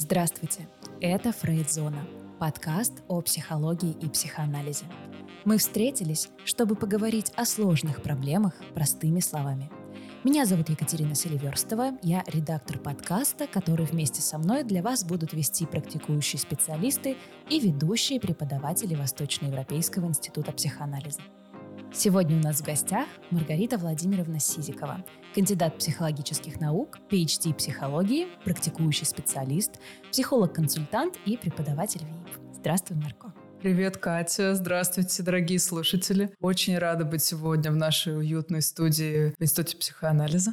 Здравствуйте, это Фрейдзона, подкаст о психологии и психоанализе. Мы встретились, чтобы поговорить о сложных проблемах простыми словами. Меня зовут Екатерина Селиверстова, я редактор подкаста, который вместе со мной для вас будут вести практикующие специалисты и ведущие преподаватели Восточноевропейского института психоанализа. Сегодня у нас в гостях Маргарита Владимировна Сизикова, кандидат психологических наук, PhD психологии, практикующий специалист, психолог-консультант и преподаватель ВИИП. Здравствуй, Марко. Привет, Катя. Здравствуйте, дорогие слушатели. Очень рада быть сегодня в нашей уютной студии в Институте психоанализа.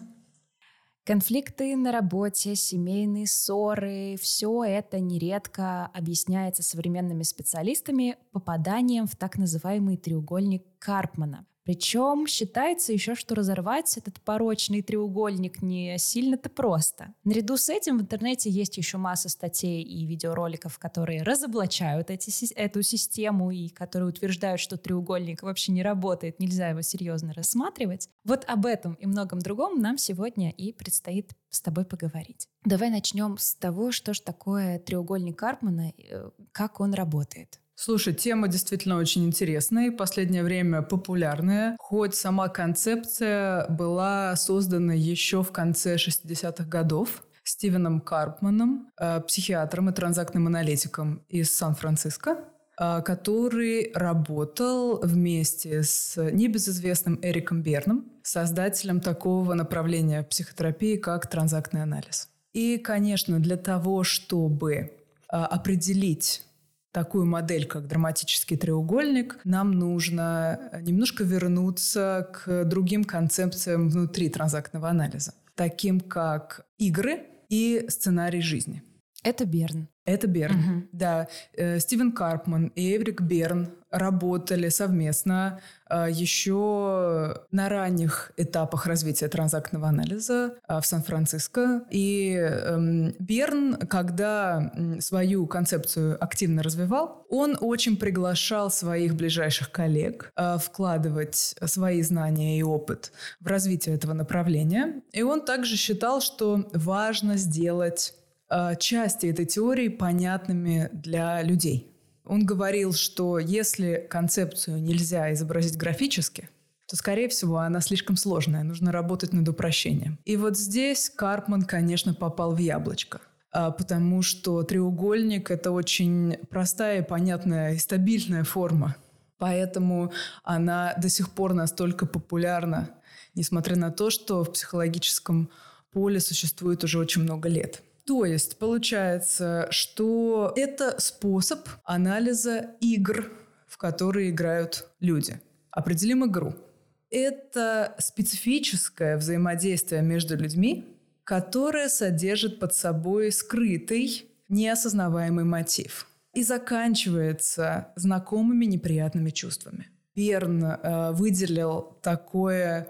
Конфликты на работе, семейные ссоры – все это нередко объясняется современными специалистами попаданием в так называемый треугольник Карпмана. Причем считается еще, что разорвать этот порочный треугольник не сильно-то просто. Наряду с этим в интернете есть еще масса статей и видеороликов, которые разоблачают эти, эту систему и которые утверждают, что треугольник вообще не работает, нельзя его серьезно рассматривать. Вот об этом и многом другом нам сегодня и предстоит с тобой поговорить. Давай начнем с того, что же такое треугольник Карпмана, э, как он работает. Слушай, тема действительно очень интересная, в последнее время популярная, хоть сама концепция была создана еще в конце 60-х годов. Стивеном Карпманом, э, психиатром и транзактным аналитиком из Сан-Франциско, э, который работал вместе с небезызвестным Эриком Берном, создателем такого направления психотерапии, как транзактный анализ. И, конечно, для того, чтобы э, определить такую модель, как драматический треугольник, нам нужно немножко вернуться к другим концепциям внутри транзактного анализа, таким как игры и сценарий жизни. Это Берн. Это Берн, угу. да. Э, Стивен Карпман и Эврик Берн работали совместно э, еще на ранних этапах развития транзактного анализа э, в Сан-Франциско. И эм, Берн, когда свою концепцию активно развивал, он очень приглашал своих ближайших коллег вкладывать свои знания и опыт в развитие этого направления. И он также считал, что важно сделать части этой теории понятными для людей. Он говорил, что если концепцию нельзя изобразить графически, то, скорее всего, она слишком сложная, нужно работать над упрощением. И вот здесь Карпман, конечно, попал в яблочко а, потому что треугольник – это очень простая, понятная и стабильная форма. Поэтому она до сих пор настолько популярна, несмотря на то, что в психологическом поле существует уже очень много лет. То есть получается, что это способ анализа игр, в которые играют люди. Определим игру. Это специфическое взаимодействие между людьми, которое содержит под собой скрытый, неосознаваемый мотив и заканчивается знакомыми неприятными чувствами. Берн э, выделил такое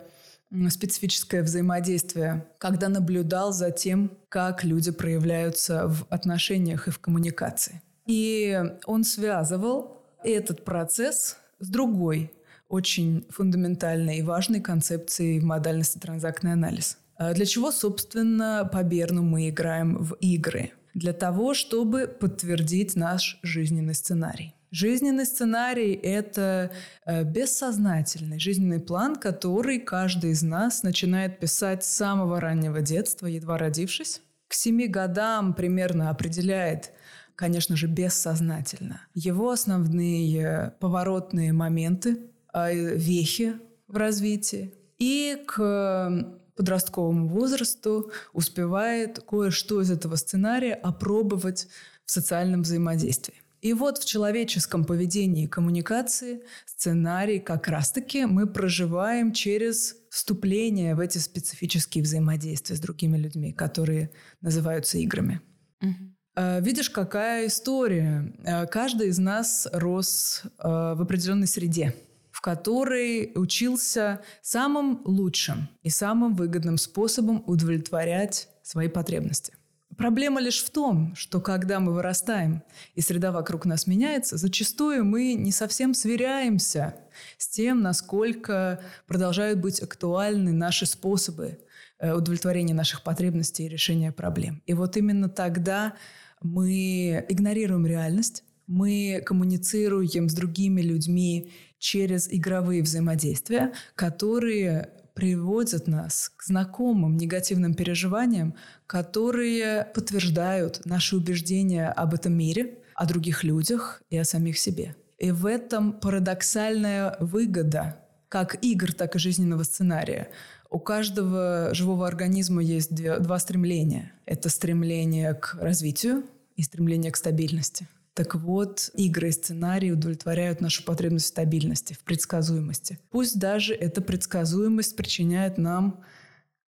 специфическое взаимодействие, когда наблюдал за тем, как люди проявляются в отношениях и в коммуникации. И он связывал этот процесс с другой очень фундаментальной и важной концепцией модальности транзактный анализ. А для чего, собственно, по Берну мы играем в игры? Для того, чтобы подтвердить наш жизненный сценарий. Жизненный сценарий – это э, бессознательный жизненный план, который каждый из нас начинает писать с самого раннего детства, едва родившись. К семи годам примерно определяет, конечно же, бессознательно его основные поворотные моменты, э, вехи в развитии. И к подростковому возрасту успевает кое-что из этого сценария опробовать в социальном взаимодействии. И вот в человеческом поведении и коммуникации сценарий как раз-таки мы проживаем через вступление в эти специфические взаимодействия с другими людьми, которые называются играми. Угу. Видишь, какая история. Э, каждый из нас рос э, в определенной среде, в которой учился самым лучшим и самым выгодным способом удовлетворять свои потребности – Проблема лишь в том, что когда мы вырастаем и среда вокруг нас меняется, зачастую мы не совсем сверяемся с тем, насколько продолжают быть актуальны наши способы э, удовлетворения наших потребностей и решения проблем. И вот именно тогда мы игнорируем реальность, мы коммуницируем с другими людьми через игровые взаимодействия, которые приводят нас к знакомым негативным переживаниям, которые подтверждают наши убеждения об этом мире, о других людях и о самих себе. И в этом парадоксальная выгода как игр, так и жизненного сценария. У каждого живого организма есть две, два стремления. Это стремление к развитию и стремление к стабильности. Так вот, игры и сценарии удовлетворяют нашу потребность в стабильности, в предсказуемости. Пусть даже эта предсказуемость причиняет нам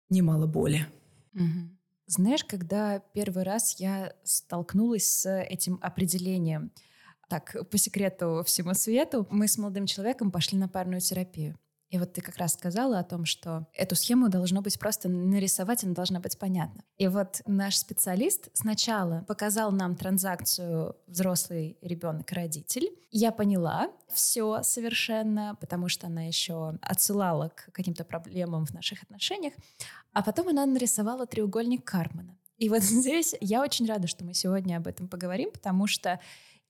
немало боли. Угу. Знаешь, когда первый раз я столкнулась с этим определением, так, по секрету всему свету, мы с молодым человеком пошли на парную терапию. И вот ты как раз сказала о том, что эту схему должно быть просто нарисовать, она должна быть понятна. И вот наш специалист сначала показал нам транзакцию взрослый ребенок-родитель. Я поняла все совершенно, потому что она еще отсылала к каким-то проблемам в наших отношениях. А потом она нарисовала треугольник Кармана. И вот здесь я очень рада, что мы сегодня об этом поговорим, потому что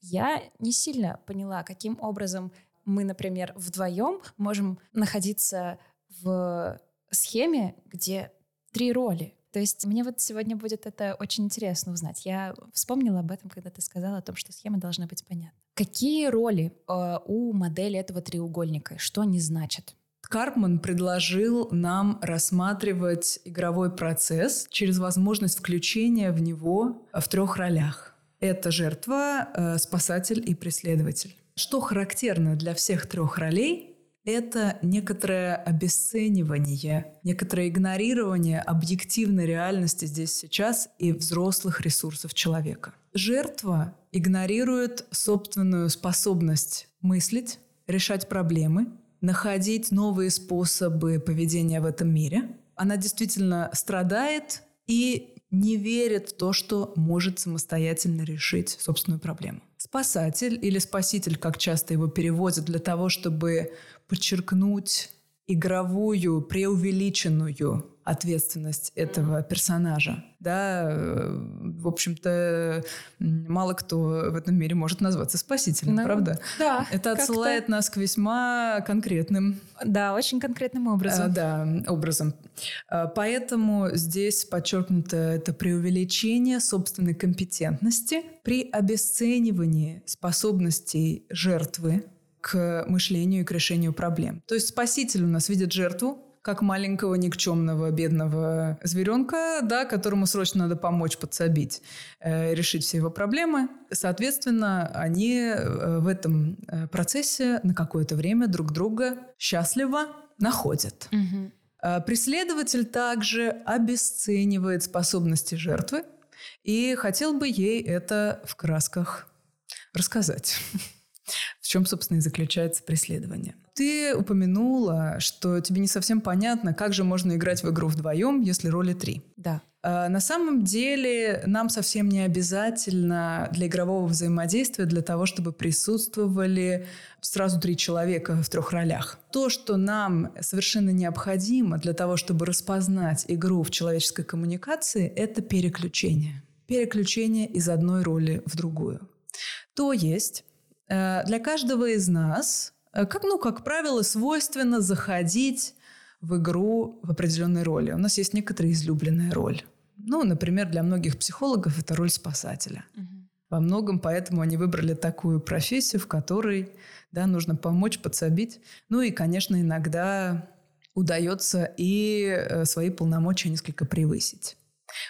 я не сильно поняла, каким образом мы, например, вдвоем можем находиться в схеме, где три роли. То есть мне вот сегодня будет это очень интересно узнать. Я вспомнила об этом, когда ты сказала о том, что схема должна быть понятна. Какие роли э, у модели этого треугольника? Что они значат? Карпман предложил нам рассматривать игровой процесс через возможность включения в него в трех ролях. Это жертва, э, спасатель и преследователь. Что характерно для всех трех ролей, это некоторое обесценивание, некоторое игнорирование объективной реальности здесь сейчас и взрослых ресурсов человека. Жертва игнорирует собственную способность мыслить, решать проблемы, находить новые способы поведения в этом мире. Она действительно страдает и не верит в то, что может самостоятельно решить собственную проблему. Спасатель или спаситель, как часто его переводят, для того, чтобы подчеркнуть игровую, преувеличенную ответственность этого персонажа. Да, э, в общем-то, мало кто в этом мире может назваться спасителем, ну, правда? Да. Это отсылает нас к весьма конкретным. Да, очень конкретным образом. А, да, образом. А, поэтому здесь подчеркнуто это преувеличение собственной компетентности при обесценивании способностей жертвы к мышлению и к решению проблем. То есть спаситель у нас видит жертву, как маленького никчемного бедного зверенка, да, которому срочно надо помочь подсобить, э, решить все его проблемы. Соответственно, они э, в этом э, процессе на какое-то время друг друга счастливо находят. Угу. Преследователь также обесценивает способности жертвы и хотел бы ей это в красках рассказать. В чем, собственно, и заключается преследование. Ты упомянула, что тебе не совсем понятно, как же можно играть в игру вдвоем, если роли три. Да. А, на самом деле нам совсем не обязательно для игрового взаимодействия, для того, чтобы присутствовали сразу три человека в трех ролях. То, что нам совершенно необходимо для того, чтобы распознать игру в человеческой коммуникации, это переключение. Переключение из одной роли в другую. То есть для каждого из нас, э, как, ну, как правило, свойственно заходить в игру в определенной роли. У нас есть некоторая излюбленная роль. Ну, например, для многих психологов это роль спасателя. Угу. Во многом поэтому они выбрали такую профессию, в которой да, нужно помочь, подсобить. Ну и, конечно, иногда удается и э, свои полномочия несколько превысить.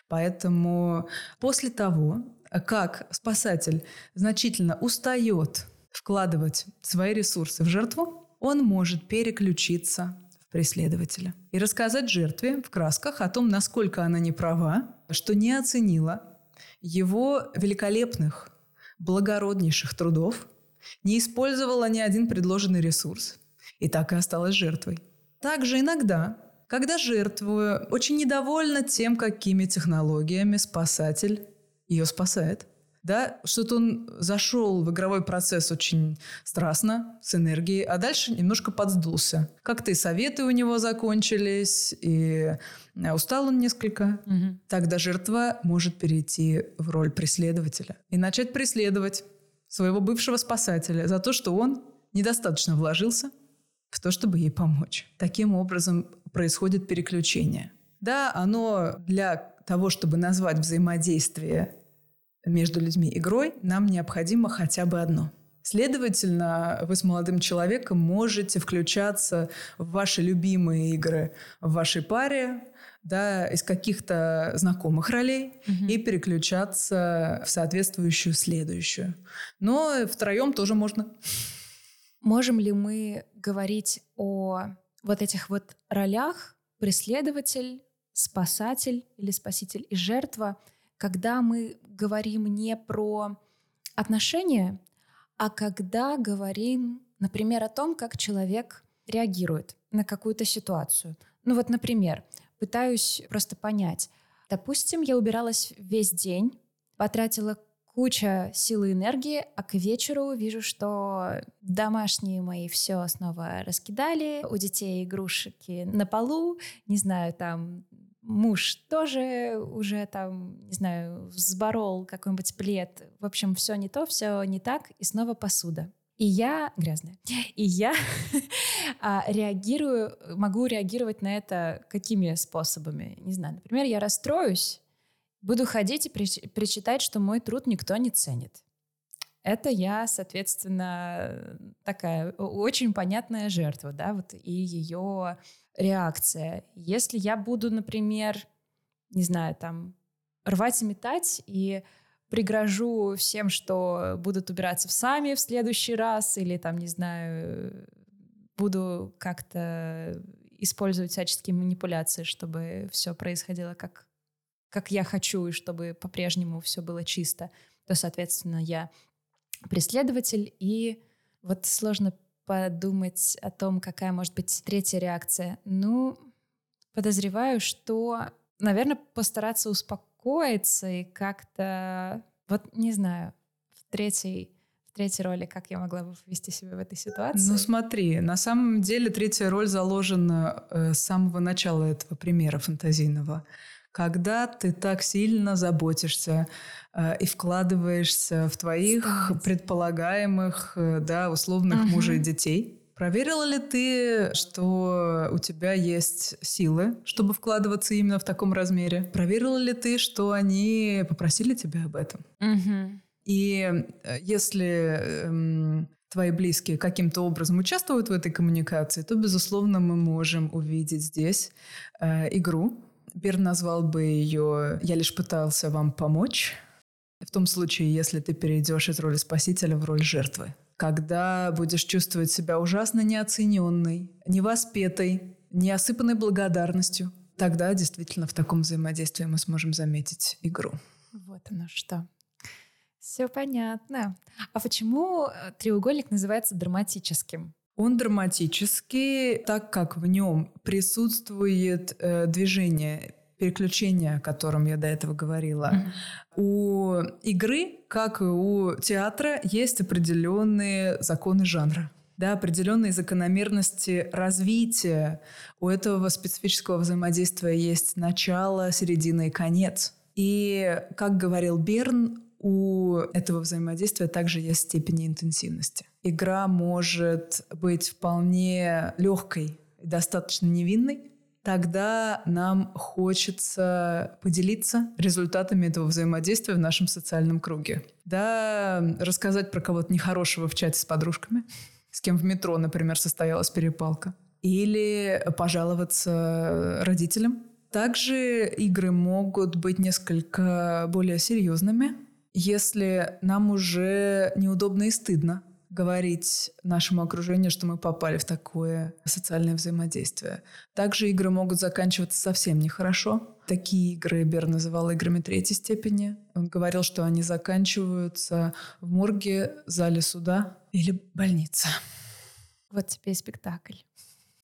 Поэтому после того, как спасатель значительно устает вкладывать свои ресурсы в жертву, он может переключиться в преследователя и рассказать жертве в красках о том, насколько она не права, что не оценила его великолепных, благороднейших трудов, не использовала ни один предложенный ресурс и так и осталась жертвой. Также иногда, когда жертву очень недовольна тем, какими технологиями спасатель ее спасает. да, что-то он зашел в игровой процесс очень страстно, с энергией, а дальше немножко подсдулся. Как-то и советы у него закончились, и э, устал он несколько. Угу. Тогда жертва может перейти в роль преследователя и начать преследовать своего бывшего спасателя за то, что он недостаточно вложился в то, чтобы ей помочь. Таким образом происходит переключение. Да, оно для того, чтобы назвать взаимодействие между людьми игрой, нам необходимо хотя бы одно. Следовательно, вы с молодым человеком можете включаться в ваши любимые игры в вашей паре, да, из каких-то знакомых ролей угу. и переключаться в соответствующую следующую. Но втроем тоже можно. Можем ли мы говорить о вот этих вот ролях преследователь, спасатель или спаситель и жертва – когда мы говорим не про отношения, а когда говорим, например, о том, как человек реагирует на какую-то ситуацию. Ну вот, например, пытаюсь просто понять. Допустим, я убиралась весь день, потратила куча силы и энергии, а к вечеру вижу, что домашние мои все снова раскидали, у детей игрушки на полу, не знаю, там муж тоже уже там, не знаю, взборол какой-нибудь плед. В общем, все не то, все не так, и снова посуда. И я грязная. И я а, реагирую, могу реагировать на это какими способами? Не знаю. Например, я расстроюсь, буду ходить и причитать, что мой труд никто не ценит. Это я, соответственно, такая очень понятная жертва, да, вот и ее реакция. Если я буду, например, не знаю, там, рвать и метать и пригрожу всем, что будут убираться в сами в следующий раз, или там, не знаю, буду как-то использовать всяческие манипуляции, чтобы все происходило как, как я хочу, и чтобы по-прежнему все было чисто, то, соответственно, я преследователь, и вот сложно подумать о том, какая может быть третья реакция. Ну, подозреваю, что, наверное, постараться успокоиться и как-то, вот не знаю, в третьей третьей роли, как я могла бы вести себя в этой ситуации? Ну смотри, на самом деле третья роль заложена э, с самого начала этого примера фантазийного когда ты так сильно заботишься э, и вкладываешься в твоих предполагаемых, э, да, условных угу. мужей и детей. Проверила ли ты, что у тебя есть силы, чтобы вкладываться именно в таком размере? Проверила ли ты, что они попросили тебя об этом? Угу. И э, если эм, твои близкие каким-то образом участвуют в этой коммуникации, то, безусловно, мы можем увидеть здесь э, игру, Бир назвал бы ее «Я лишь пытался вам помочь». В том случае, если ты перейдешь из роли спасителя в роль жертвы. Когда будешь чувствовать себя ужасно неоцененной, невоспетой, неосыпанной благодарностью, тогда действительно в таком взаимодействии мы сможем заметить игру. Вот оно что. Все понятно. А почему э, треугольник называется драматическим? Он драматический, так как в нем присутствует э, движение, переключение, о котором я до этого говорила. Mm-hmm. У игры, как и у театра, есть определенные законы жанра да, определенные закономерности развития. У этого специфического взаимодействия есть начало, середина и конец. И, как говорил Берн, у этого взаимодействия также есть степени интенсивности. Игра может быть вполне легкой и достаточно невинной, тогда нам хочется поделиться результатами этого взаимодействия в нашем социальном круге. Да, рассказать про кого-то нехорошего в чате с подружками, с кем в метро, например, состоялась перепалка. Или пожаловаться родителям. Также игры могут быть несколько более серьезными, если нам уже неудобно и стыдно говорить нашему окружению, что мы попали в такое социальное взаимодействие. Также игры могут заканчиваться совсем нехорошо. Такие игры Бер называл играми третьей степени. Он говорил, что они заканчиваются в морге, зале суда или больнице. Вот тебе и спектакль.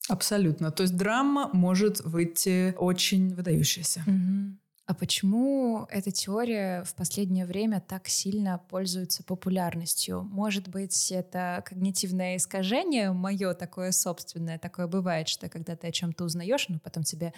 Абсолютно. То есть драма может выйти очень выдающаяся. Угу. А почему эта теория в последнее время так сильно пользуется популярностью? Может быть, это когнитивное искажение, мое такое собственное, такое бывает, что когда ты о чем-то узнаешь, но потом тебе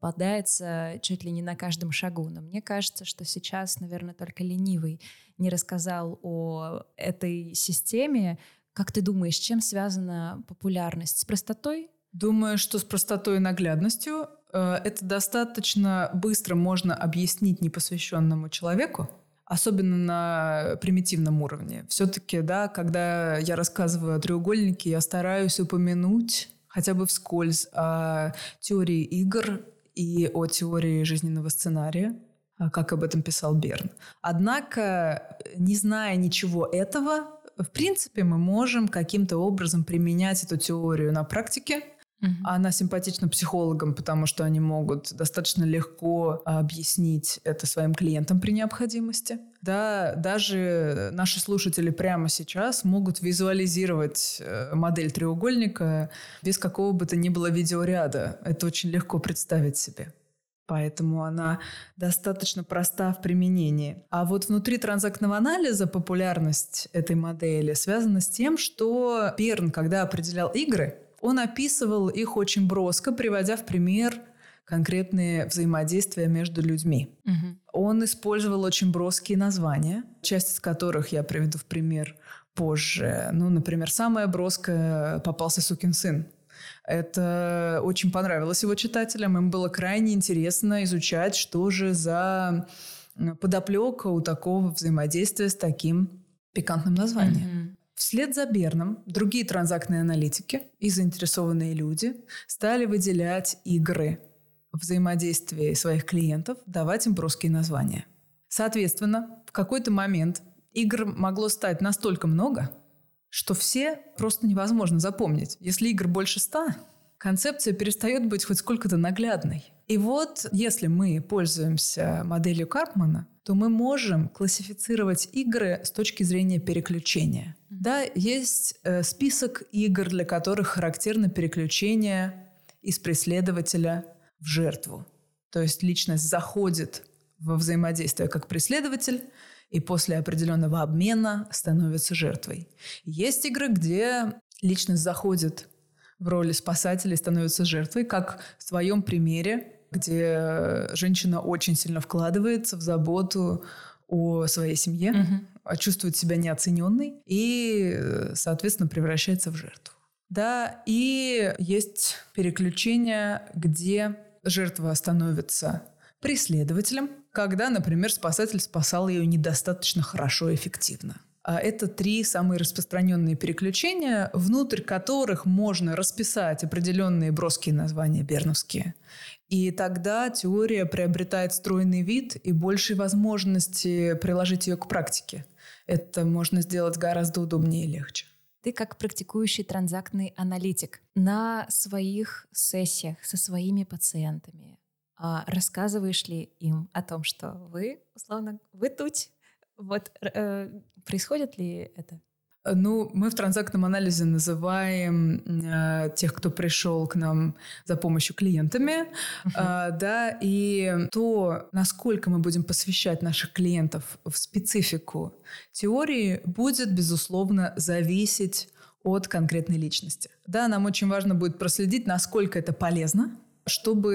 попадается чуть ли не на каждом шагу. Но мне кажется, что сейчас, наверное, только ленивый не рассказал о этой системе. Как ты думаешь, чем связана популярность? С простотой? Думаю, что с простотой и наглядностью э, это достаточно быстро можно объяснить непосвященному человеку, особенно на примитивном уровне. Все-таки, да, когда я рассказываю о треугольнике, я стараюсь упомянуть хотя бы вскользь о теории игр и о теории жизненного сценария, а, как об этом писал Берн. Однако, не зная ничего этого, в принципе, мы можем каким-то образом применять эту теорию на практике, Uh-huh. Она симпатична психологам, потому что они могут достаточно легко объяснить это своим клиентам при необходимости. Да, даже наши слушатели прямо сейчас могут визуализировать э, модель треугольника без какого бы то ни было видеоряда. Это очень легко представить себе. Поэтому она достаточно проста в применении. А вот внутри транзактного анализа популярность этой модели связана с тем, что Берн, когда определял игры, он описывал их очень броско, приводя в пример конкретные взаимодействия между людьми. Угу. Он использовал очень броские названия, часть из которых я приведу в пример позже. Ну, например, самое броское «попался сукин сын». Это очень понравилось его читателям. Им было крайне интересно изучать, что же за подоплека у такого взаимодействия с таким пикантным названием. Вслед за Берном другие транзактные аналитики и заинтересованные люди стали выделять игры взаимодействия своих клиентов, давать им броские названия. Соответственно, в какой-то момент игр могло стать настолько много, что все просто невозможно запомнить. Если игр больше ста, концепция перестает быть хоть сколько-то наглядной. И вот, если мы пользуемся моделью Карпмана, то мы можем классифицировать игры с точки зрения переключения. Да, есть э, список игр, для которых характерно переключение из преследователя в жертву. То есть личность заходит во взаимодействие как преследователь, и после определенного обмена становится жертвой. Есть игры, где личность заходит в роли спасателя и становится жертвой, как в твоем примере, где женщина очень сильно вкладывается в заботу о своей семье, угу. чувствует себя неоцененной и, соответственно, превращается в жертву. Да, и есть переключение, где жертва становится преследователем, когда, например, спасатель спасал ее недостаточно хорошо и эффективно. А это три самые распространенные переключения, внутрь которых можно расписать определенные броские названия берновские. И тогда теория приобретает стройный вид и большие возможности приложить ее к практике. Это можно сделать гораздо удобнее и легче. Ты как практикующий транзактный аналитик на своих сессиях со своими пациентами а рассказываешь ли им о том, что вы, условно, вы тут? Вот э, происходит ли это? Э, ну, мы в транзактном анализе называем э, тех, кто пришел к нам за помощью клиентами, uh-huh. э, да, и то, насколько мы будем посвящать наших клиентов в специфику теории, будет, безусловно, зависеть от конкретной личности. Да, нам очень важно будет проследить, насколько это полезно, чтобы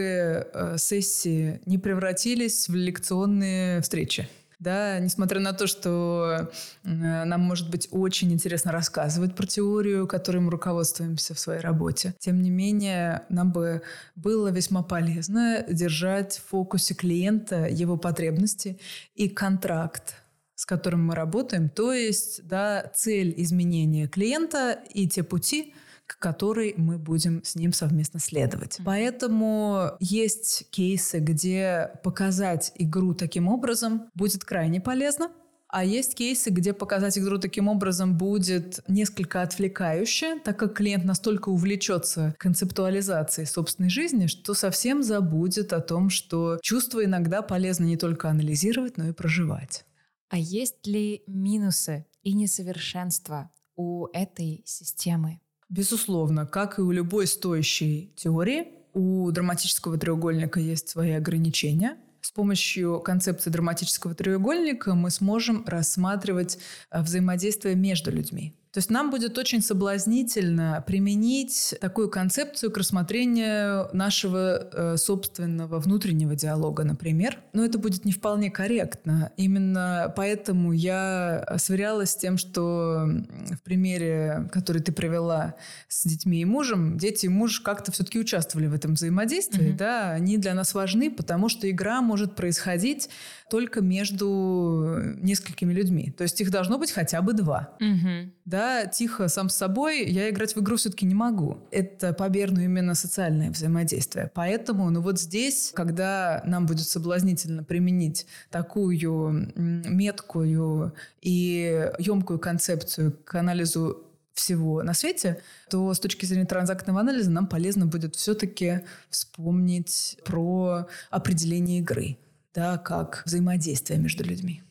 э, сессии не превратились в лекционные встречи. Да, несмотря на то, что э, нам может быть очень интересно рассказывать про теорию, которой мы руководствуемся в своей работе, тем не менее нам бы было весьма полезно держать в фокусе клиента его потребности и контракт, с которым мы работаем, то есть да, цель изменения клиента и те пути, к которой мы будем с ним совместно следовать. Поэтому есть кейсы, где показать игру таким образом будет крайне полезно. А есть кейсы, где показать игру таким образом будет несколько отвлекающе, так как клиент настолько увлечется концептуализацией собственной жизни, что совсем забудет о том, что чувства иногда полезно не только анализировать, но и проживать. А есть ли минусы и несовершенства у этой системы? Безусловно, как и у любой стоящей теории, у драматического треугольника есть свои ограничения. с помощью концепции драматического треугольника мы сможем рассматривать э, взаимодействие между людьми. То есть нам будет очень соблазнительно применить такую концепцию к рассмотрению нашего э, собственного внутреннего диалога, например. Но это будет не вполне корректно. Именно поэтому я сверялась с тем, что в примере, который ты привела с детьми и мужем, дети и муж как-то все-таки участвовали в этом взаимодействии. Mm-hmm. Да, они для нас важны, потому что игра может происходить только между несколькими людьми. То есть их должно быть хотя бы два. Угу. Да, тихо, сам с собой я играть в игру все-таки не могу. Это по Берну именно социальное взаимодействие. Поэтому, ну вот здесь, когда нам будет соблазнительно применить такую меткую и емкую концепцию к анализу всего на свете, то с точки зрения транзактного анализа нам полезно будет все-таки вспомнить про определение игры да, как взаимодействие между людьми.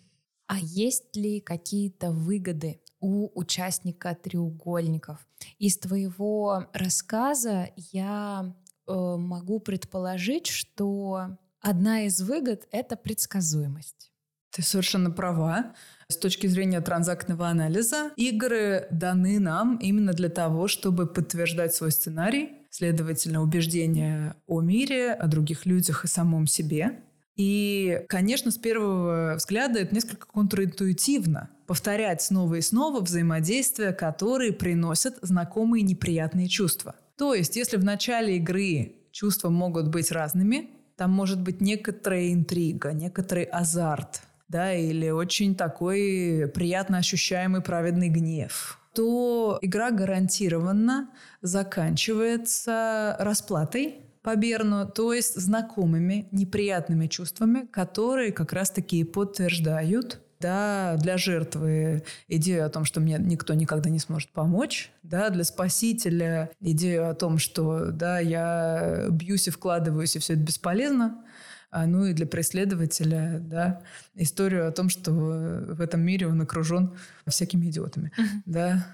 А есть ли какие-то выгоды у участника треугольников? Из твоего рассказа я э, могу предположить, что одна из выгод — это предсказуемость. Ты совершенно права. С точки зрения транзактного анализа, игры даны нам именно для того, чтобы подтверждать свой сценарий, следовательно, убеждения о мире, о других людях и самом себе. И, конечно, с первого взгляда это несколько контринтуитивно повторять снова и снова взаимодействия, которые приносят знакомые неприятные чувства. То есть, если в начале игры чувства могут быть разными, там может быть некоторая интрига, некоторый азарт, да, или очень такой приятно ощущаемый праведный гнев, то игра гарантированно заканчивается расплатой, по Берну, то есть знакомыми неприятными чувствами, которые как раз-таки подтверждают да, для жертвы идею о том, что мне никто никогда не сможет помочь, да, для спасителя идею о том, что да, я бьюсь и вкладываюсь, и все это бесполезно, а, ну и для преследователя, да, историю о том, что в этом мире он окружен всякими идиотами, да,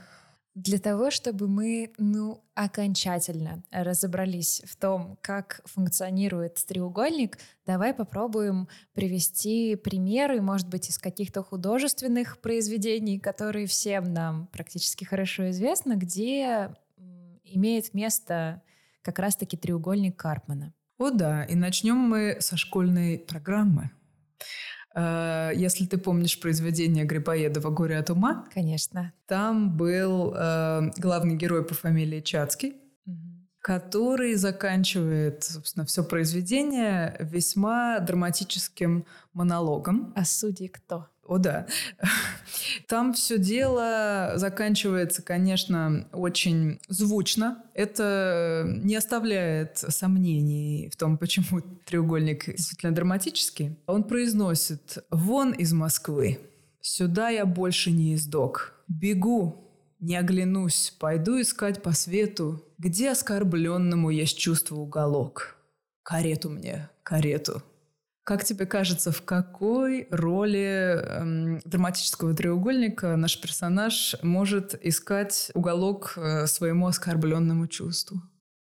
для того, чтобы мы, ну, окончательно разобрались в том, как функционирует треугольник, давай попробуем привести примеры, может быть, из каких-то художественных произведений, которые всем нам практически хорошо известны, где имеет место как раз-таки треугольник Карпмана. О да, и начнем мы со школьной программы. Э, если ты помнишь произведение Грибоедова «Горе от ума», конечно. Там был э, главный герой по фамилии Чацкий, который заканчивает, собственно, все произведение весьма драматическим монологом. А судьи кто? О, да. Там все дело заканчивается, конечно, очень звучно. Это не оставляет сомнений в том, почему треугольник действительно драматический. Он произносит «Вон из Москвы, сюда я больше не издок. Бегу, не оглянусь, пойду искать по свету, где оскорбленному есть чувство уголок. Карету мне, карету». Как тебе кажется, в какой роли эм, драматического треугольника наш персонаж может искать уголок э, своему оскорбленному чувству?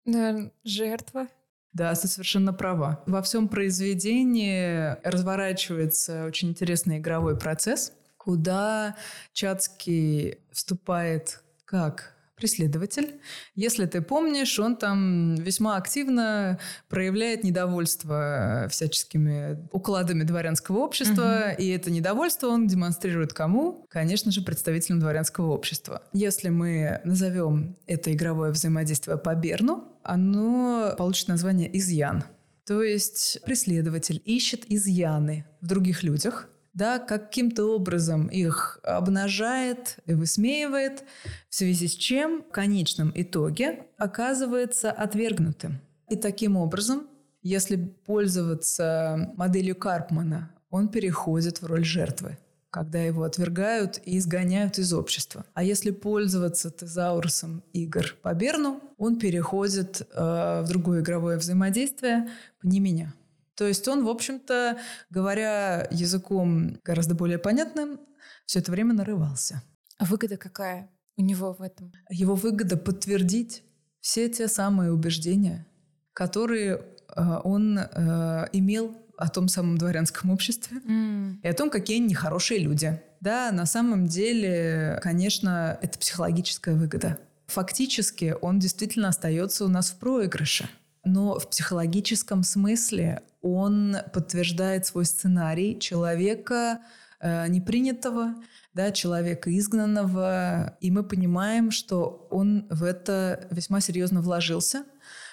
Наверное, жертва. Да, ты совершенно права. Во всем произведении разворачивается очень интересный игровой процесс, куда Чацкий вступает как преследователь. Если ты помнишь, он там весьма активно проявляет недовольство всяческими укладами дворянского общества, угу. и это недовольство он демонстрирует кому? Конечно же, представителям дворянского общества. Если мы назовем это игровое взаимодействие по Берну, оно получит название «изъян». То есть преследователь ищет изъяны в других людях, да, каким-то образом их обнажает и высмеивает, в связи с чем в конечном итоге оказывается отвергнутым. И таким образом, если пользоваться моделью Карпмана, он переходит в роль жертвы когда его отвергают и изгоняют из общества. А если пользоваться тезаурусом игр по Берну, он переходит э, в другое игровое взаимодействие «пни меня». То есть он, в общем-то, говоря языком гораздо более понятным, все это время нарывался. А выгода какая у него в этом? Его выгода подтвердить все те самые убеждения, которые э, он э, имел о том самом дворянском обществе mm. и о том, какие они нехорошие люди. Да, на самом деле, конечно, это психологическая выгода. Фактически он действительно остается у нас в проигрыше. Но в психологическом смысле он подтверждает свой сценарий человека э, непринятого, да, человека изгнанного, и мы понимаем, что он в это весьма серьезно вложился,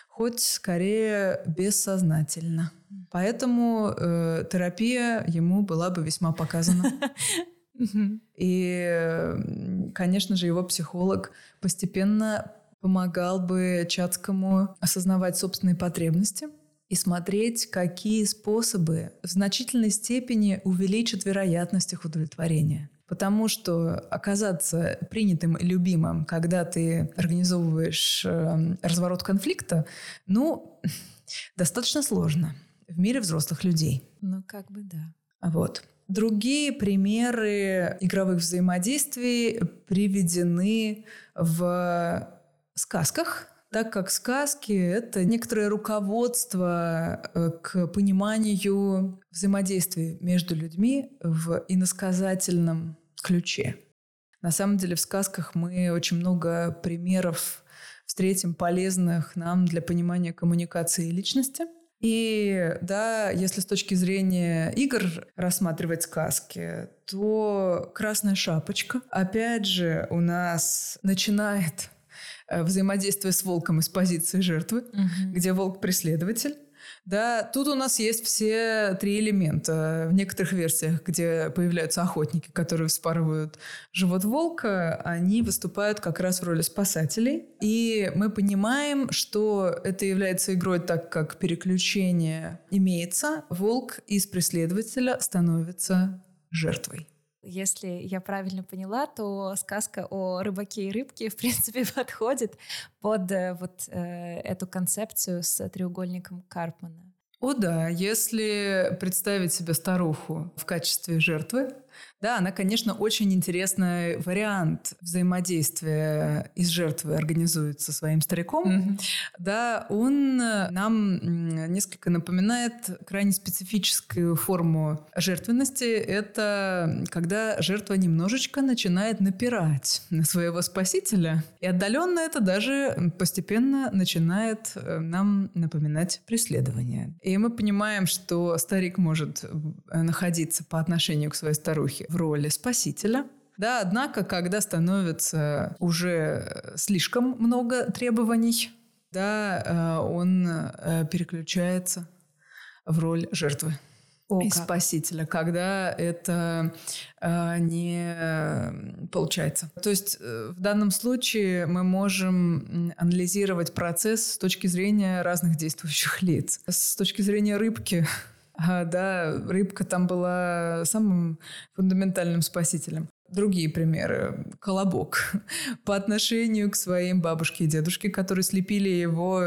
хоть скорее бессознательно. Поэтому э, терапия ему была бы весьма показана. И, конечно же, его психолог постепенно помогал бы Чацкому осознавать собственные потребности и смотреть, какие способы в значительной степени увеличат вероятность их удовлетворения. Потому что оказаться принятым и любимым, когда ты организовываешь э, разворот конфликта, ну, достаточно сложно в мире взрослых людей. Ну, как бы да. Вот. Другие примеры игровых взаимодействий приведены в сказках, так как сказки — это некоторое руководство э, к пониманию взаимодействия между людьми в иносказательном ключе. На самом деле в сказках мы очень много примеров встретим полезных нам для понимания коммуникации личности. И да, если с точки зрения игр рассматривать сказки, то «Красная шапочка» опять же у нас начинает взаимодействие с волком из позиции жертвы, угу. где волк преследователь. Да, тут у нас есть все три элемента. В некоторых версиях, где появляются охотники, которые вспарывают живот волка, они выступают как раз в роли спасателей. И мы понимаем, что это является игрой так, как переключение имеется. Волк из преследователя становится жертвой. Если я правильно поняла, то сказка о рыбаке и рыбке, в принципе, подходит под э, вот э, эту концепцию с треугольником Карпмана. О да, если представить себе старуху в качестве жертвы, да, она, конечно, очень интересный вариант взаимодействия из жертвы организует со своим стариком. Mm-hmm. Да, он нам несколько напоминает крайне специфическую форму жертвенности. Это когда жертва немножечко начинает напирать на своего спасителя. И отдаленно это даже постепенно начинает э, нам напоминать преследование. И мы понимаем, что старик может э, находиться по отношению к своей старухе в роли спасителя. Да, однако, когда становится уже слишком много требований, да, э, он э, переключается в роль жертвы. О, и как. спасителя, когда это э, не получается. То есть э, в данном случае мы можем анализировать процесс с точки зрения разных действующих лиц. С точки зрения рыбки да, рыбка там была самым фундаментальным спасителем. Другие примеры. Колобок. По отношению к своим бабушке и дедушке, которые слепили его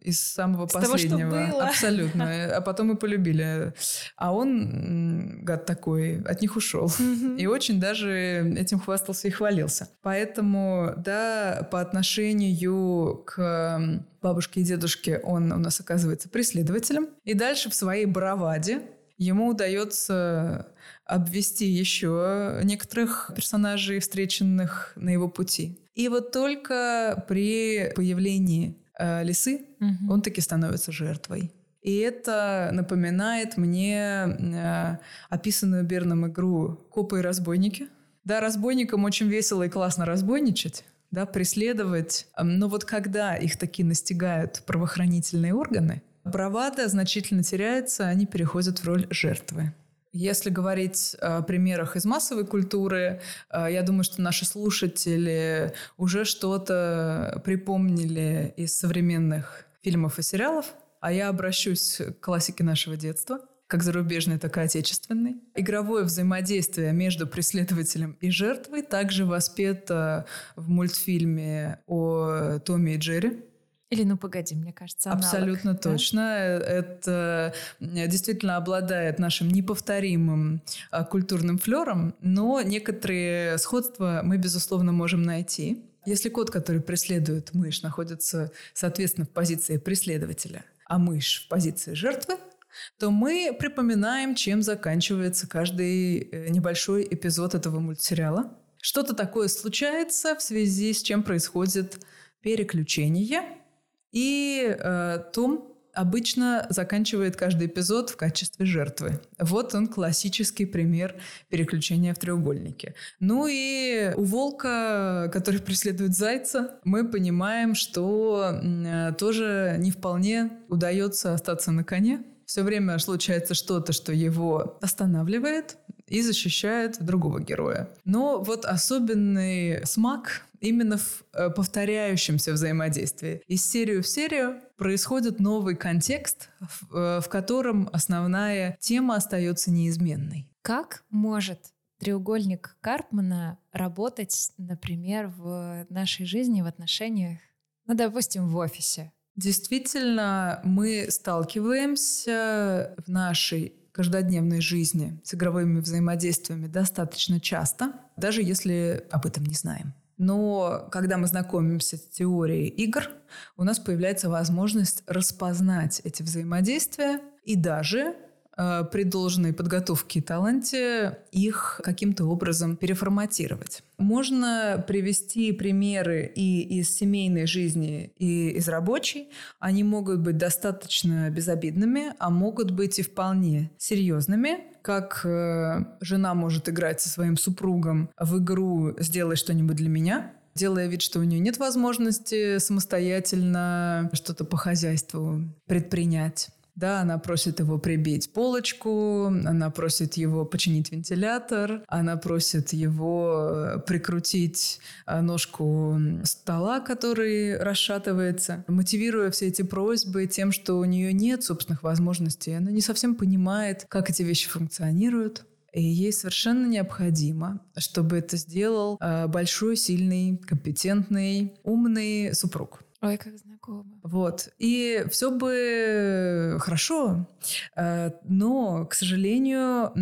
из самого С последнего. Того, что было. Абсолютно. А потом и полюбили. А он, гад такой, от них ушел. И очень даже этим хвастался и хвалился. Поэтому, да, по отношению к бабушке и дедушке он у нас оказывается преследователем. И дальше в своей браваде ему удается обвести еще некоторых персонажей, встреченных на его пути. И вот только при появлении э, лисы угу. он таки становится жертвой. И это напоминает мне э, описанную Берном игру «Копы и разбойники». Да, разбойникам очень весело и классно разбойничать, да, преследовать. Но вот когда их таки настигают правоохранительные органы, бравада значительно теряется, они переходят в роль жертвы. Если говорить о примерах из массовой культуры, э, я думаю, что наши слушатели уже что-то припомнили из современных фильмов и сериалов, а я обращусь к классике нашего детства – как зарубежный, так и отечественный. Игровое взаимодействие между преследователем и жертвой также воспето в мультфильме о Томе и Джерри. Или ну погоди, мне кажется, аналог, Абсолютно да? точно. Это действительно обладает нашим неповторимым а, культурным флером, но некоторые сходства мы, безусловно, можем найти. Если кот, который преследует мышь, находится, соответственно, в позиции преследователя, а мышь в позиции жертвы, то мы припоминаем, чем заканчивается каждый э, небольшой эпизод этого мультсериала. Что-то такое случается, в связи с чем происходит переключение. И э, Том обычно заканчивает каждый эпизод в качестве жертвы. Вот он классический пример переключения в треугольнике. Ну и у волка, который преследует зайца, мы понимаем, что э, тоже не вполне удается остаться на коне. Все время случается что-то, что его останавливает, и защищает другого героя. Но вот особенный смак именно в э, повторяющемся взаимодействии. Из серии в серию происходит новый контекст, в, э, в котором основная тема остается неизменной. Как может треугольник Карпмана работать, например, в нашей жизни, в отношениях, ну, допустим, в офисе? Действительно, мы сталкиваемся в нашей каждодневной жизни с игровыми взаимодействиями достаточно часто, даже если об этом не знаем. Но когда мы знакомимся с теорией игр, у нас появляется возможность распознать эти взаимодействия и даже при должной подготовке и таланте их каким-то образом переформатировать. Можно привести примеры и из семейной жизни, и из рабочей. Они могут быть достаточно безобидными, а могут быть и вполне серьезными, как э, жена может играть со своим супругом в игру «Сделай что-нибудь для меня», делая вид, что у нее нет возможности самостоятельно что-то по хозяйству предпринять. Да, она просит его прибить полочку, она просит его починить вентилятор, она просит его э, прикрутить э, ножку стола, который расшатывается, мотивируя все эти просьбы тем, что у нее нет собственных возможностей. Она не совсем понимает, как эти вещи функционируют. И ей совершенно необходимо, чтобы это сделал э, большой, сильный, компетентный, умный супруг. Ой, как знакомо. Вот. И все бы хорошо, э, но, к сожалению,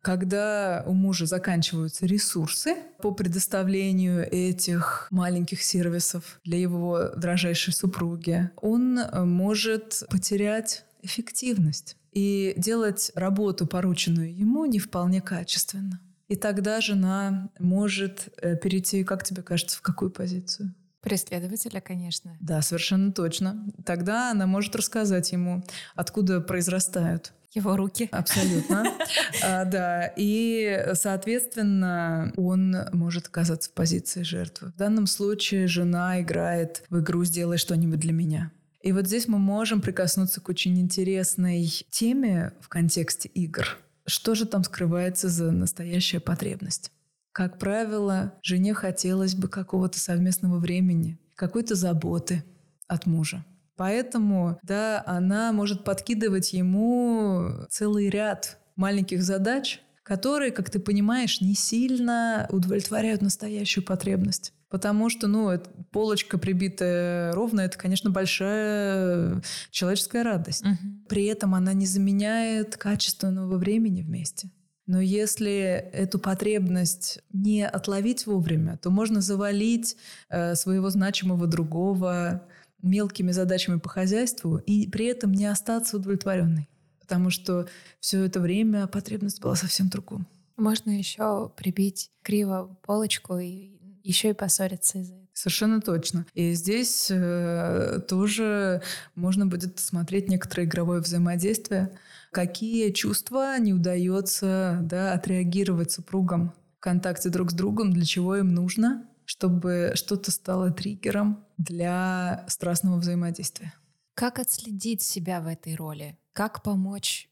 когда у мужа заканчиваются ресурсы по предоставлению этих маленьких сервисов для его дрожайшей супруги, он может потерять эффективность и делать работу, порученную ему, не вполне качественно. И тогда жена может э, перейти, как тебе кажется, в какую позицию? Преследователя, конечно. Да, совершенно точно. Тогда она может рассказать ему, откуда произрастают его руки. Абсолютно. а, да. И, соответственно, он может оказаться в позиции жертвы. В данном случае жена играет в игру «Сделай что-нибудь для меня». И вот здесь мы можем прикоснуться к очень интересной теме в контексте игр. Что же там скрывается за настоящая потребность? Как правило, жене хотелось бы какого-то совместного времени, какой-то заботы от мужа. Поэтому, да, она может подкидывать ему целый ряд маленьких задач, которые, как ты понимаешь, не сильно удовлетворяют настоящую потребность. Потому что, ну, полочка прибитая ровно, это, конечно, большая человеческая радость. Угу. При этом она не заменяет качественного времени вместе. Но если эту потребность не отловить вовремя, то можно завалить э, своего значимого другого мелкими задачами по хозяйству и при этом не остаться удовлетворенной. Потому что все это время потребность была совсем другом. Можно еще прибить криво полочку и еще и поссориться из-за этого. Совершенно точно. И здесь э, тоже можно будет смотреть некоторое игровое взаимодействие какие чувства не удается да, отреагировать супругам в контакте друг с другом, для чего им нужно, чтобы что-то стало триггером для страстного взаимодействия. Как отследить себя в этой роли? Как помочь?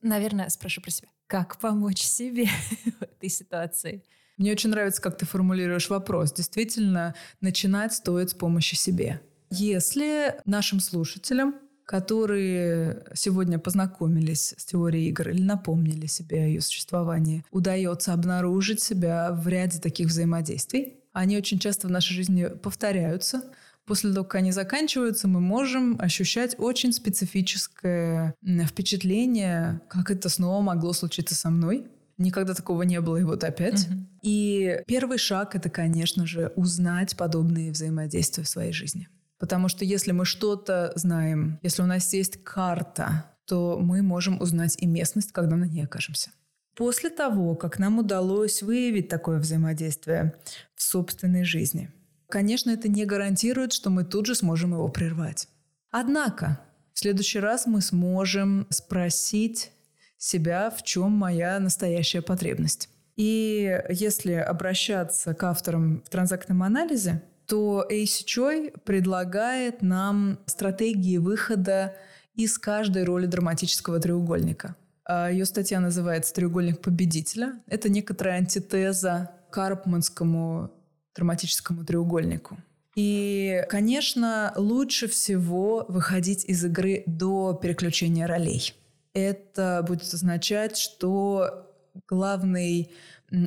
Наверное, спрошу про себя. Как помочь себе в этой ситуации? Мне очень нравится, как ты формулируешь вопрос. Действительно, начинать стоит с помощи себе. Если нашим слушателям которые сегодня познакомились с теорией игр или напомнили себе о ее существовании, удается обнаружить себя в ряде таких взаимодействий. Они очень часто в нашей жизни повторяются. После того, как они заканчиваются, мы можем ощущать очень специфическое впечатление, как это снова могло случиться со мной. Никогда такого не было, и вот опять. Угу. И первый шаг это, конечно же, узнать подобные взаимодействия в своей жизни. Потому что если мы что-то знаем, если у нас есть карта то мы можем узнать и местность, когда на ней окажемся. После того, как нам удалось выявить такое взаимодействие в собственной жизни, конечно, это не гарантирует, что мы тут же сможем его прервать. Однако, в следующий раз мы сможем спросить себя, в чем моя настоящая потребность. И если обращаться к авторам в транзактном анализе, то Эйси Чой предлагает нам стратегии выхода из каждой роли драматического треугольника. А Ее статья называется «Треугольник победителя». Это некоторая антитеза карпманскому драматическому треугольнику. И, конечно, лучше всего выходить из игры до переключения ролей. Это будет означать, что главный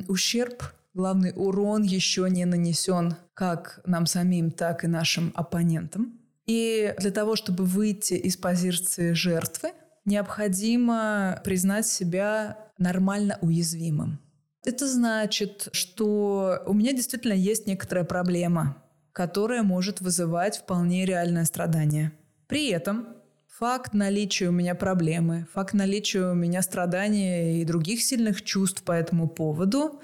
ущерб, главный урон еще не нанесен как нам самим, так и нашим оппонентам. И для того, чтобы выйти из позиции жертвы, необходимо признать себя нормально уязвимым. Это значит, что у меня действительно есть некоторая проблема, которая может вызывать вполне реальное страдание. При этом факт наличия у меня проблемы, факт наличия у меня страдания и других сильных чувств по этому поводу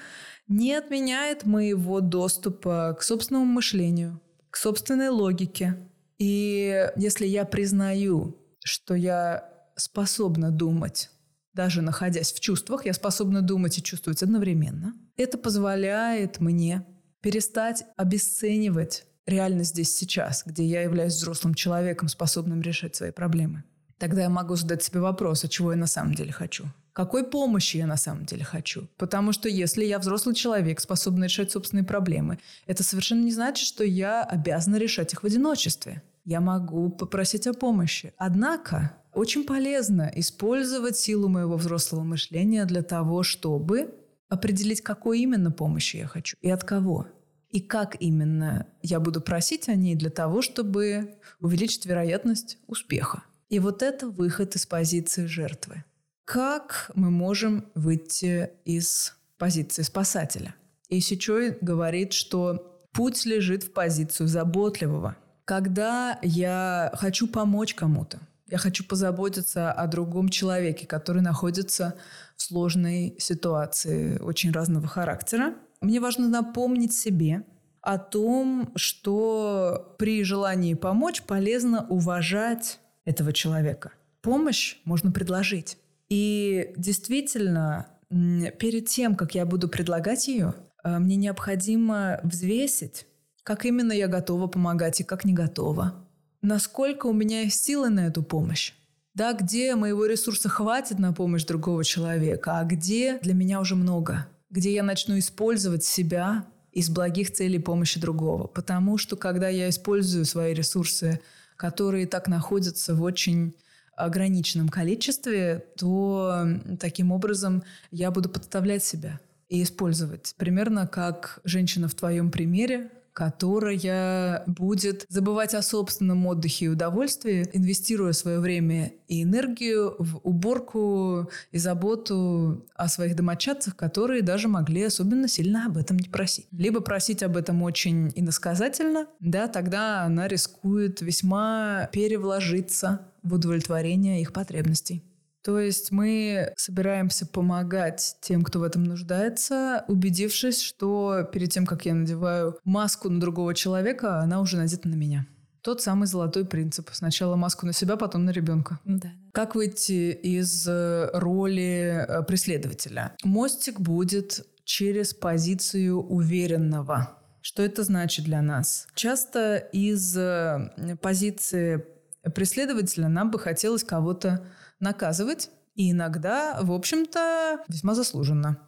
не отменяет моего доступа к собственному мышлению, к собственной логике. И если я признаю, что я способна думать, даже находясь в чувствах, я способна думать и чувствовать одновременно, это позволяет мне перестать обесценивать реальность здесь сейчас, где я являюсь взрослым человеком, способным решать свои проблемы. Тогда я могу задать себе вопрос, а чего я на самом деле хочу? Какой помощи я на самом деле хочу? Потому что если я взрослый человек, способный решать собственные проблемы, это совершенно не значит, что я обязана решать их в одиночестве. Я могу попросить о помощи. Однако очень полезно использовать силу моего взрослого мышления для того, чтобы определить, какой именно помощи я хочу и от кого. И как именно я буду просить о ней для того, чтобы увеличить вероятность успеха. И вот это выход из позиции жертвы. Как мы можем выйти из позиции спасателя? И Сичой говорит, что путь лежит в позицию заботливого. Когда я хочу помочь кому-то, я хочу позаботиться о другом человеке, который находится в сложной ситуации очень разного характера. Мне важно напомнить себе о том, что при желании помочь полезно уважать этого человека. Помощь можно предложить. И действительно, перед тем, как я буду предлагать ее, э, мне необходимо взвесить, как именно я готова помогать и как не готова. Насколько у меня есть силы на эту помощь. Да, где моего ресурса хватит на помощь другого человека, а где для меня уже много. Где я начну использовать себя из благих целей помощи другого. Потому что когда я использую свои ресурсы, которые так находятся в очень ограниченном количестве, то таким образом я буду подставлять себя и использовать. Примерно как женщина в твоем примере, которая будет забывать о собственном отдыхе и удовольствии, инвестируя свое время и энергию в уборку и заботу о своих домочадцах, которые даже могли особенно сильно об этом не просить. Либо просить об этом очень иносказательно, да, тогда она рискует весьма перевложиться в удовлетворение их потребностей. То есть мы собираемся помогать тем, кто в этом нуждается, убедившись, что перед тем, как я надеваю маску на другого человека, она уже надета на меня. Тот самый золотой принцип. Сначала маску на себя, потом на ребенка. Да. Как выйти из э, роли э, преследователя? Мостик будет через позицию уверенного. Что это значит для нас? Часто из э, позиции преследователя нам бы хотелось кого-то наказывать, и иногда, в общем-то, весьма заслуженно.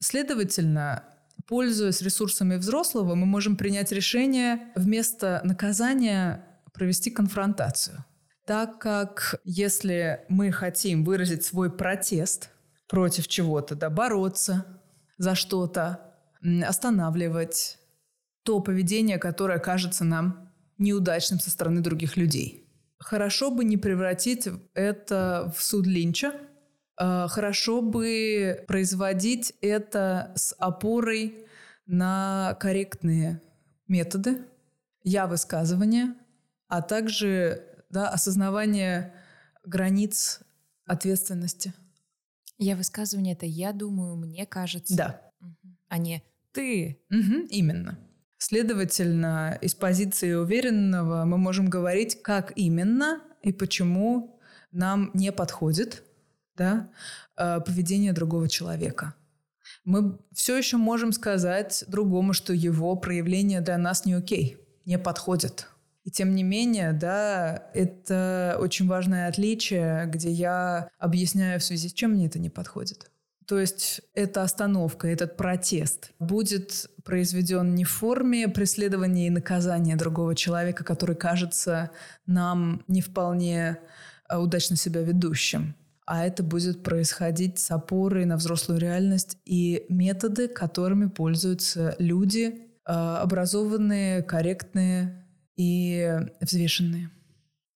Следовательно, пользуясь ресурсами взрослого, мы можем принять решение вместо наказания провести конфронтацию. Так как если мы хотим выразить свой протест против чего-то, да, бороться за что-то, останавливать то поведение, которое кажется нам неудачным со стороны других людей – Хорошо бы не превратить это в суд Линча. А, хорошо бы производить это с опорой на корректные методы, я высказывания, а также да, осознавание границ Ответственности. Я высказывание это «я думаю», «мне кажется». Да. А не «ты». Угу, именно. Следовательно, из позиции уверенного мы можем говорить, как именно и почему нам не подходит да, э, поведение другого человека. Мы все еще можем сказать другому, что его проявление для нас не окей, не подходит. И тем не менее, да, это очень важное отличие, где я объясняю в связи с чем мне это не подходит. То есть эта остановка, этот протест будет произведен не в форме преследования и наказания другого человека, который кажется нам не вполне э, удачно себя ведущим, а это будет происходить с опорой на взрослую реальность и методы, которыми пользуются люди, э, образованные, корректные и взвешенные.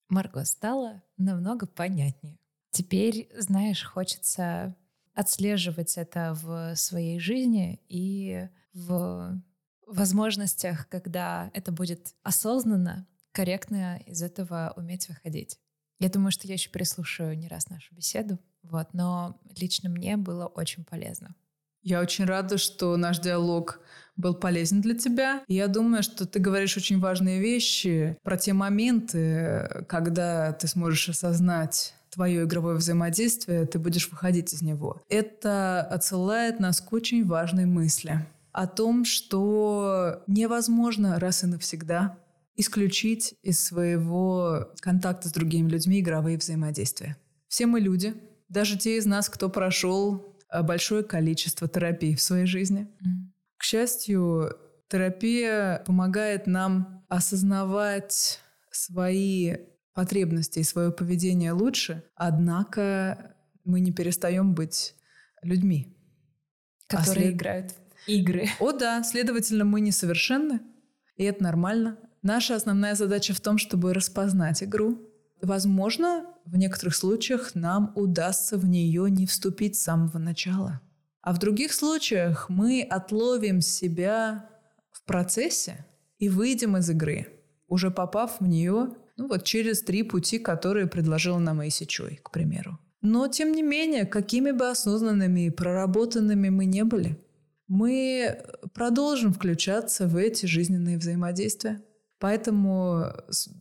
Марго, стало намного понятнее. Теперь, знаешь, хочется отслеживать это в своей жизни и в возможностях, когда это будет осознанно, корректно из этого уметь выходить. Я думаю, что я еще прислушаю не раз нашу беседу, вот, но лично мне было очень полезно. Я очень рада, что наш диалог был полезен для тебя. Я думаю, что ты говоришь очень важные вещи про те моменты, когда ты сможешь осознать твое игровое взаимодействие, ты будешь выходить из него. Это отсылает нас к очень важной мысли о том, что невозможно раз и навсегда исключить из своего контакта с другими людьми игровые взаимодействия. Все мы люди, даже те из нас, кто прошел э, большое количество терапий в своей жизни. Mm. К счастью, терапия помогает нам осознавать свои потребности и свое поведение лучше, однако мы не перестаем быть людьми. Которые а след... играют в игры. О да, следовательно, мы несовершенны, и это нормально. Наша основная задача в том, чтобы распознать игру. Возможно, в некоторых случаях нам удастся в нее не вступить с самого начала. А в других случаях мы отловим себя в процессе и выйдем из игры, уже попав в нее ну вот через три пути, которые предложила нам Мэйси Чой, к примеру. Но, тем не менее, какими бы осознанными и проработанными мы не были, мы продолжим включаться в эти жизненные взаимодействия. Поэтому,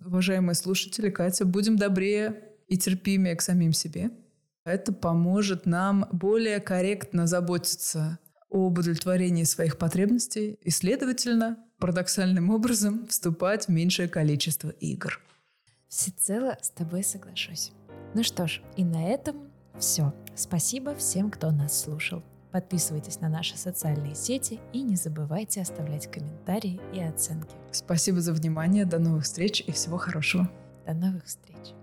уважаемые слушатели, Катя, будем добрее и терпимее к самим себе. Это поможет нам более корректно заботиться об удовлетворении своих потребностей и, следовательно, парадоксальным образом вступать в меньшее количество игр. Всецело с тобой соглашусь. Ну что ж, и на этом все. Спасибо всем, кто нас слушал. Подписывайтесь на наши социальные сети и не забывайте оставлять комментарии и оценки. Спасибо за внимание, до новых встреч и всего хорошего. До новых встреч.